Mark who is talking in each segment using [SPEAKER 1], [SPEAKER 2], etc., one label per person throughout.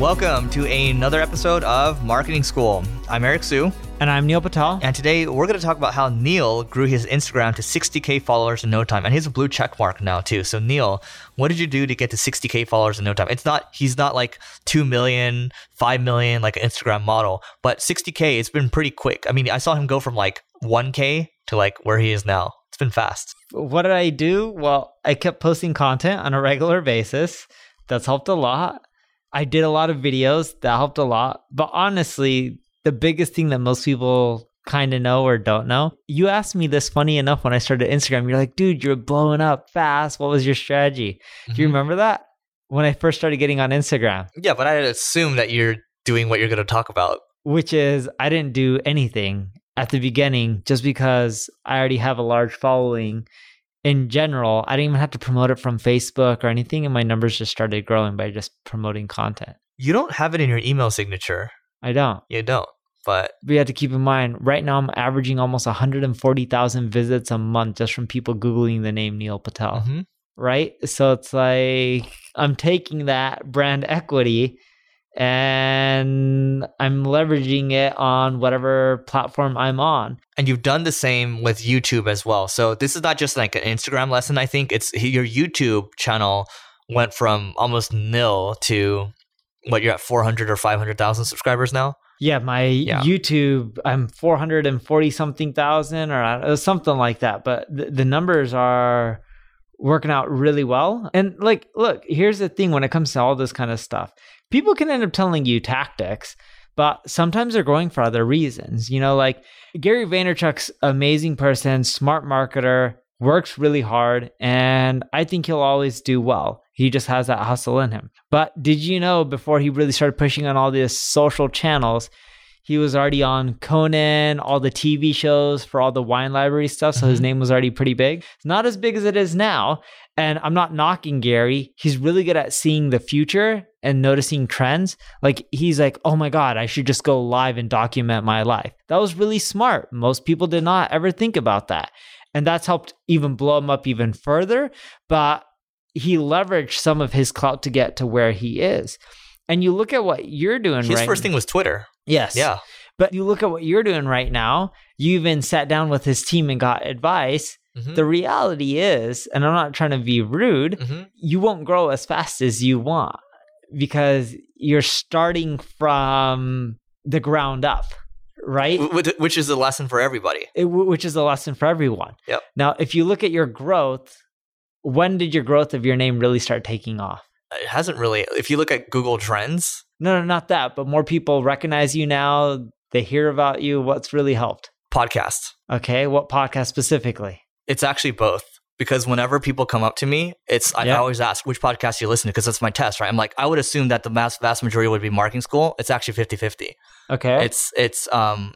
[SPEAKER 1] Welcome to another episode of Marketing School. I'm Eric Siu.
[SPEAKER 2] And I'm Neil Patel.
[SPEAKER 1] And today we're going to talk about how Neil grew his Instagram to 60K followers in no time. And he has a blue check mark now, too. So, Neil, what did you do to get to 60K followers in no time? It's not, he's not like 2 million, 5 million, like an Instagram model, but 60K, it's been pretty quick. I mean, I saw him go from like 1K to like where he is now. It's been fast.
[SPEAKER 2] What did I do? Well, I kept posting content on a regular basis. That's helped a lot. I did a lot of videos. That helped a lot. But honestly, the biggest thing that most people kind of know or don't know. You asked me this funny enough when I started Instagram. You're like, dude, you're blowing up fast. What was your strategy? Mm-hmm. Do you mm-hmm. remember that? When I first started getting on Instagram.
[SPEAKER 1] Yeah, but I assume that you're doing what you're going to talk about.
[SPEAKER 2] Which is, I didn't do anything at the beginning just because I already have a large following. In general, I didn't even have to promote it from Facebook or anything, and my numbers just started growing by just promoting content.
[SPEAKER 1] You don't have it in your email signature.
[SPEAKER 2] I don't.
[SPEAKER 1] You don't. But
[SPEAKER 2] we have to keep in mind right now I'm averaging almost 140,000 visits a month just from people googling the name Neil Patel. Mm-hmm. Right? So it's like I'm taking that brand equity and I'm leveraging it on whatever platform I'm on.
[SPEAKER 1] And you've done the same with YouTube as well. So this is not just like an Instagram lesson. I think it's your YouTube channel went from almost nil to what you're at 400 or 500,000 subscribers now?
[SPEAKER 2] Yeah, my yeah. YouTube, I'm 440 something thousand or uh, something like that. But the, the numbers are working out really well. And like, look, here's the thing when it comes to all this kind of stuff people can end up telling you tactics, but sometimes they're going for other reasons. You know, like Gary Vaynerchuk's amazing person, smart marketer, works really hard, and I think he'll always do well. He just has that hustle in him. But did you know before he really started pushing on all these social channels, he was already on Conan, all the TV shows for all the wine library stuff. So mm-hmm. his name was already pretty big. Not as big as it is now. And I'm not knocking Gary. He's really good at seeing the future and noticing trends. Like he's like, oh my God, I should just go live and document my life. That was really smart. Most people did not ever think about that. And that's helped even blow him up even further. But he leveraged some of his clout to get to where he is. And you look at what you're doing
[SPEAKER 1] his
[SPEAKER 2] right
[SPEAKER 1] first thing was Twitter.
[SPEAKER 2] Yes.
[SPEAKER 1] Yeah.
[SPEAKER 2] But you look at what you're doing right now. You even sat down with his team and got advice. Mm-hmm. The reality is, and I'm not trying to be rude, mm-hmm. you won't grow as fast as you want because you're starting from the ground up right?
[SPEAKER 1] Which is a lesson for everybody.
[SPEAKER 2] It, which is a lesson for everyone.
[SPEAKER 1] Yep.
[SPEAKER 2] Now, if you look at your growth, when did your growth of your name really start taking off?
[SPEAKER 1] It hasn't really. If you look at Google Trends,
[SPEAKER 2] no, no, not that, but more people recognize you now. They hear about you. What's really helped?
[SPEAKER 1] Podcast.
[SPEAKER 2] Okay, what podcast specifically?
[SPEAKER 1] It's actually both because whenever people come up to me, it's I, always ask which podcast you listen to because that's my test, right? I'm like, I would assume that the vast vast majority would be marketing school. It's actually 50-50.
[SPEAKER 2] Okay.
[SPEAKER 1] It's it's um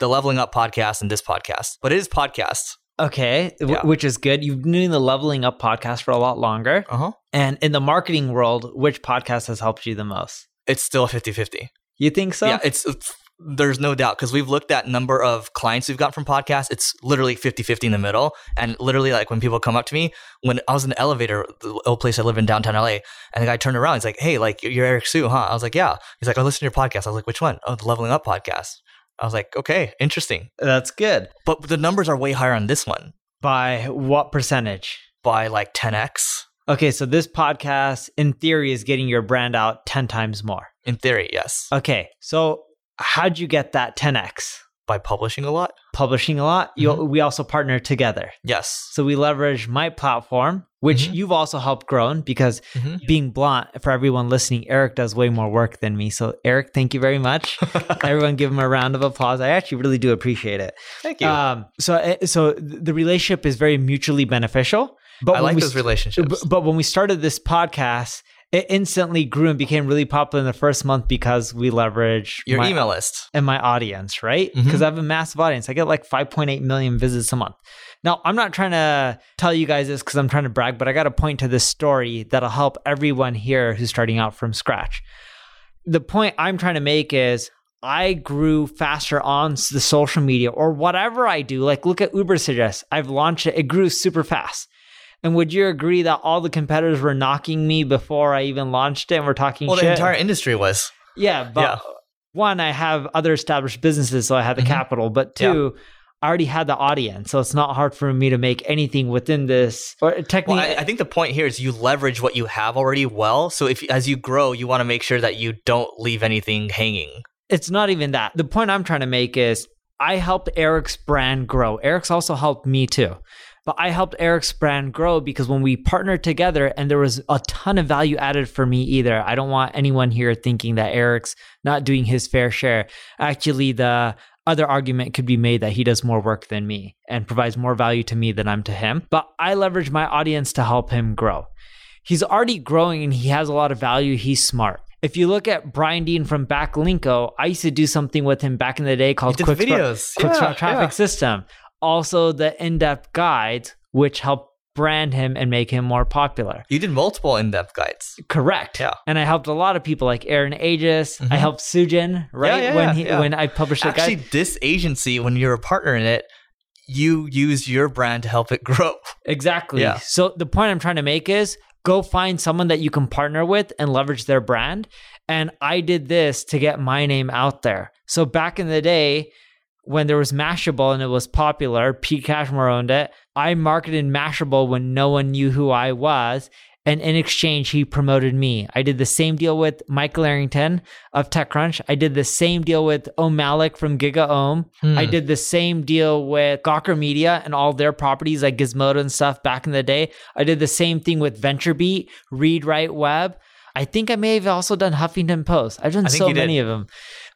[SPEAKER 1] the leveling up podcast and this podcast, but it is podcast.
[SPEAKER 2] Okay, yeah. which is good. You've been doing the leveling up podcast for a lot longer.
[SPEAKER 1] Uh-huh.
[SPEAKER 2] And in the marketing world, which podcast has helped you the most?
[SPEAKER 1] It's still 50-50.
[SPEAKER 2] You think so?
[SPEAKER 1] Yeah, it's, it's there's no doubt because we've looked at number of clients we've got from podcasts. It's literally 50-50 in the middle. And literally like when people come up to me, when I was in the elevator, the old place I live in downtown LA, and the guy turned around, he's like, Hey, like you're Eric Siu, huh? I was like, Yeah. He's like, I listen to your podcast. I was like, which one? Oh, the leveling up podcast. I was like, okay, interesting.
[SPEAKER 2] That's good.
[SPEAKER 1] But the numbers are way higher on this one.
[SPEAKER 2] By what percentage?
[SPEAKER 1] By like 10x.
[SPEAKER 2] Okay, so this podcast, in theory, is getting your brand out 10 times more.
[SPEAKER 1] In theory, yes.
[SPEAKER 2] Okay, so how'd you get that 10x?
[SPEAKER 1] By publishing a lot?
[SPEAKER 2] Publishing a lot. You,
[SPEAKER 1] Mhm.
[SPEAKER 2] we also partner together.
[SPEAKER 1] Yes.
[SPEAKER 2] So we leverage my platform, which
[SPEAKER 1] Mhm.
[SPEAKER 2] you've also helped grow because
[SPEAKER 1] Mhm.
[SPEAKER 2] being blunt, for everyone listening, Eric does way more work than me. So, Eric, thank you very much. everyone give him a round of applause. I actually really do appreciate it.
[SPEAKER 1] Thank you.
[SPEAKER 2] Um, so, uh, so the relationship is very mutually beneficial. But
[SPEAKER 1] I like
[SPEAKER 2] we
[SPEAKER 1] those relationships.
[SPEAKER 2] but when we started this podcast, it instantly grew and became really popular in the first month because we leverage
[SPEAKER 1] Your
[SPEAKER 2] my,
[SPEAKER 1] email list.
[SPEAKER 2] and my audience, right?
[SPEAKER 1] Mm-hmm.
[SPEAKER 2] Because I have a massive audience. I get like 5.8 million visits a month. Now, I'm not trying to tell you guys this because I'm trying to brag, but I got to point to this story that'll help everyone here who's starting out from scratch. The point I'm trying to make is I grew faster on the social media or whatever I do. Like, look at Ubersuggest. I've launched it, it grew super fast. And would you agree that all the competitors were knocking me before I even launched it and we're talking
[SPEAKER 1] Well,
[SPEAKER 2] shit?
[SPEAKER 1] the entire industry was.
[SPEAKER 2] Yeah, but
[SPEAKER 1] Yeah.
[SPEAKER 2] one, I have other established businesses, so I had the
[SPEAKER 1] Mhm.
[SPEAKER 2] capital. But two, I already had the audience, so it's not hard for me to make anything within this. Or technically,
[SPEAKER 1] Well, I, I think the point here is you leverage what you have already well. So if as you grow, you want to make sure that you don't leave anything hanging.
[SPEAKER 2] it's not even that. The point I'm trying to make is I helped Eric's brand grow. Eric's also helped me too. But I helped Eric's brand grow because when we partnered together and there was a ton of value added for me either. I don't want anyone here thinking that Eric's not doing his fair share. Actually, the other argument could be made that he does more work than me and provides more value to me than I'm to him. But I leverage my audience to help him grow. He's already growing and he has a lot of value. He's smart. If you look at Brian Dean from Backlinko, I used to do something with him back in the day called Quick. Quick
[SPEAKER 1] Yeah,
[SPEAKER 2] Traffic
[SPEAKER 1] yeah.
[SPEAKER 2] System. Also, the in-depth guides, which help brand him and make him more popular.
[SPEAKER 1] You did multiple in-depth guides.
[SPEAKER 2] Correct.
[SPEAKER 1] Yeah.
[SPEAKER 2] And I helped a lot of people like Aaron Agius. I
[SPEAKER 1] Mhm.
[SPEAKER 2] helped Sujan, right?
[SPEAKER 1] yeah,
[SPEAKER 2] when
[SPEAKER 1] yeah,
[SPEAKER 2] he
[SPEAKER 1] yeah.
[SPEAKER 2] when I published the guide.
[SPEAKER 1] Actually,
[SPEAKER 2] guide.
[SPEAKER 1] this agency, when you're a partner in it, you use your brand to help it grow.
[SPEAKER 2] Exactly.
[SPEAKER 1] Yeah.
[SPEAKER 2] So the point I'm trying to make is go find someone that you can partner with and leverage their brand. And I did this to get my name out there. So back in the day, when there was Mashable and it was popular, Pete Cashmore owned it. I marketed Mashable when no one knew who I was. And in exchange, he promoted me. I did the same deal with Michael Arrington of TechCrunch. I did the same deal with Om Malik from GigaOM.
[SPEAKER 1] Hmm.
[SPEAKER 2] I did the same deal with Gawker Media and all their properties like Gizmodo and stuff back in the day. I did the same thing with VentureBeat, Read Write Web. I think I may have also done Huffington Post. I've done so
[SPEAKER 1] you did.
[SPEAKER 2] many of them.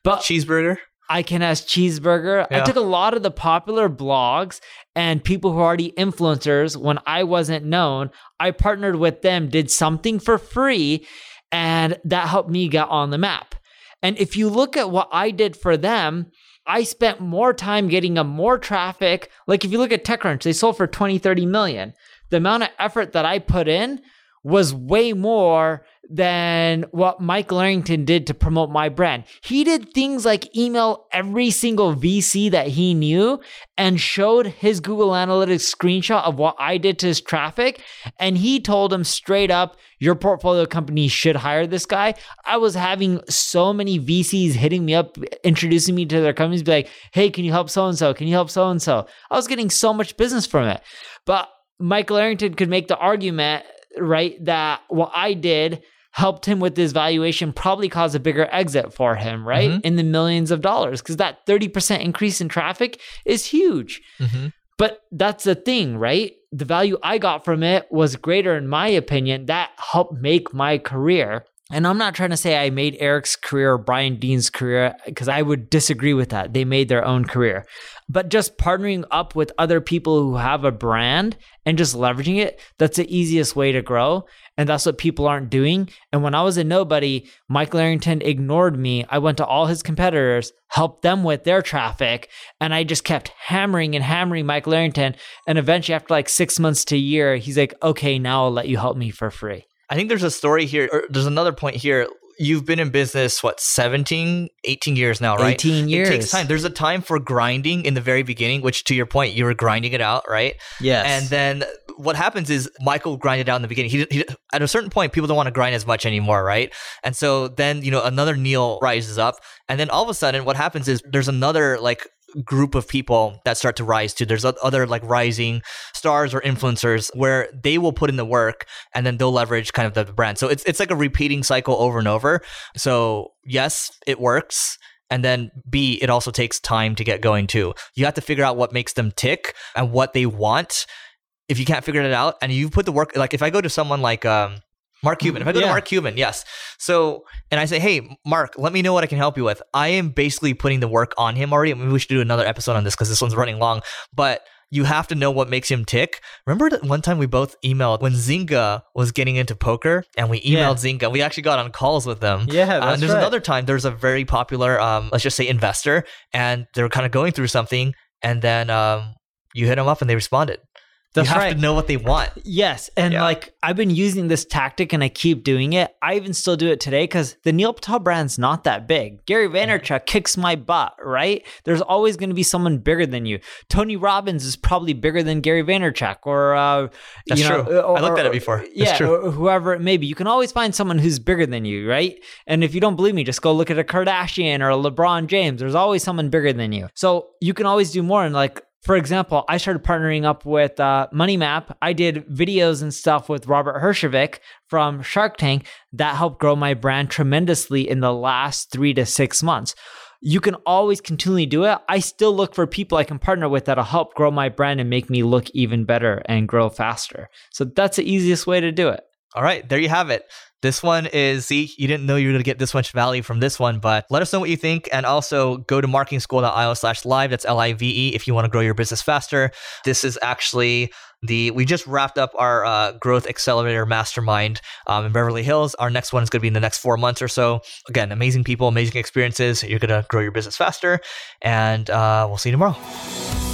[SPEAKER 2] But
[SPEAKER 1] Cheezburger.
[SPEAKER 2] I can ask Cheezburger. I took a lot of the popular blogs and people who are already influencers when I wasn't known. I partnered with them, did something for free, and that helped me get on the map. And if you look at what I did for them, I spent more time getting them more traffic. Like if you look at TechCrunch, they sold for 20, 30 million. The amount of effort that I put in was way more than what Michael Arrington did to promote my brand. He did things like email every single VC that he knew and showed his Google Analytics screenshot of what I did to his traffic. And he told him straight up, your portfolio company should hire this guy. I was having so many VCs hitting me up, introducing me to their companies, be like, hey, can you help so and so? Can you help so and so? I was getting so much business from it. But Michael Arrington could make the argument, right, that what I did helped him with this valuation probably caused a bigger exit for him, right?
[SPEAKER 1] Mhm.
[SPEAKER 2] In the millions of dollars, because that 30% increase in traffic is huge.
[SPEAKER 1] Mm-hmm.
[SPEAKER 2] But that's the thing, right? The value I got from it was greater, in my opinion. That helped make my career. And I'm not trying to say I made Eric's career or Brian Dean's career because I would disagree with that. They made their own career. But just partnering up with other people who have a brand and just leveraging it, that's the easiest way to grow. And that's what people aren't doing. And when I was a nobody, Mike Arrington ignored me. I went to all his competitors, helped them with their traffic, and I just kept hammering and hammering Mike Arrington. And eventually, after like six months to a year, he's like, okay, now I'll let you help me for free.
[SPEAKER 1] I think there's a story here, or there's another point here. You've been in business, what, 17, 18 years now, right?
[SPEAKER 2] 18 years.
[SPEAKER 1] It takes time. There's a time for grinding in the very beginning, which to your point, you were grinding it out, right?
[SPEAKER 2] Yes.
[SPEAKER 1] And then what happens is Michael grinded out in the beginning. He, he at a certain point, people don't want to grind as much anymore, right? And so then you know another Neil rises up, and then all of a sudden, what happens is there's another like group of people that start to rise too. There's other like rising stars or influencers where they will put in the work and then they'll leverage kind of the brand. So it's it's like a repeating cycle over and over. So yes, it works. And then B, it also takes time to get going too. You have to figure out what makes them tick and what they want. If you can't figure it out and you put the work, like if I go to someone like um, Mark Cuban. If I go yeah. to Mark Cuban, yes. So, and I say, hey, Mark, let me know what I can help you with. I am basically putting the work on him already. Maybe we should do another episode on this because this one's running long. But you have to know what makes him tick. Remember that one time we both emailed when Zynga was getting into poker and we emailed yeah. Zynga. We actually got on calls with them.
[SPEAKER 2] Yeah, uh,
[SPEAKER 1] and there's
[SPEAKER 2] right.
[SPEAKER 1] another time there's a very popular, um, let's just say investor, and they're kind of going through something, and then um, you hit them up and they responded. That's you have right. to know what they want.
[SPEAKER 2] Yes. And yeah. like I've been using this tactic and I keep doing it. I even still do it today because the Neil Patel brand's not that big. Gary Vaynerchuk kicks my butt, right? There's always going to be someone bigger than you. Tony Robbins is probably bigger than Gary Vaynerchuk or, uh,
[SPEAKER 1] That's
[SPEAKER 2] you
[SPEAKER 1] know, true. Or, I looked at it before. That's
[SPEAKER 2] yeah.
[SPEAKER 1] True.
[SPEAKER 2] whoever it may be. You can always find someone who's bigger than you, right? And if you don't believe me, just go look at a Kardashian or a LeBron James. There's always someone bigger than you. So you can always do more. And like, for example, I started partnering up with uh, Money Map. I did videos and stuff with Robert Herjavec from Shark Tank that helped grow my brand tremendously in the last three to six months. You can always continually do it. I still look for people I can partner with that'll help grow my brand and make me look even better and grow faster. So that's the easiest way to do it.
[SPEAKER 1] All right, there you have it. This one is, see, you didn't know you were going to get this much value from this one, but let us know what you think. And also go to marketingschool.io slash live. That's L I V E if you want to grow your business faster. This is actually the, we just wrapped up our uh, growth accelerator mastermind um, in Beverly Hills. Our next one is going to be in the next four months or so. Again, amazing people, amazing experiences. You're going to grow your business faster. And uh, we'll see you tomorrow.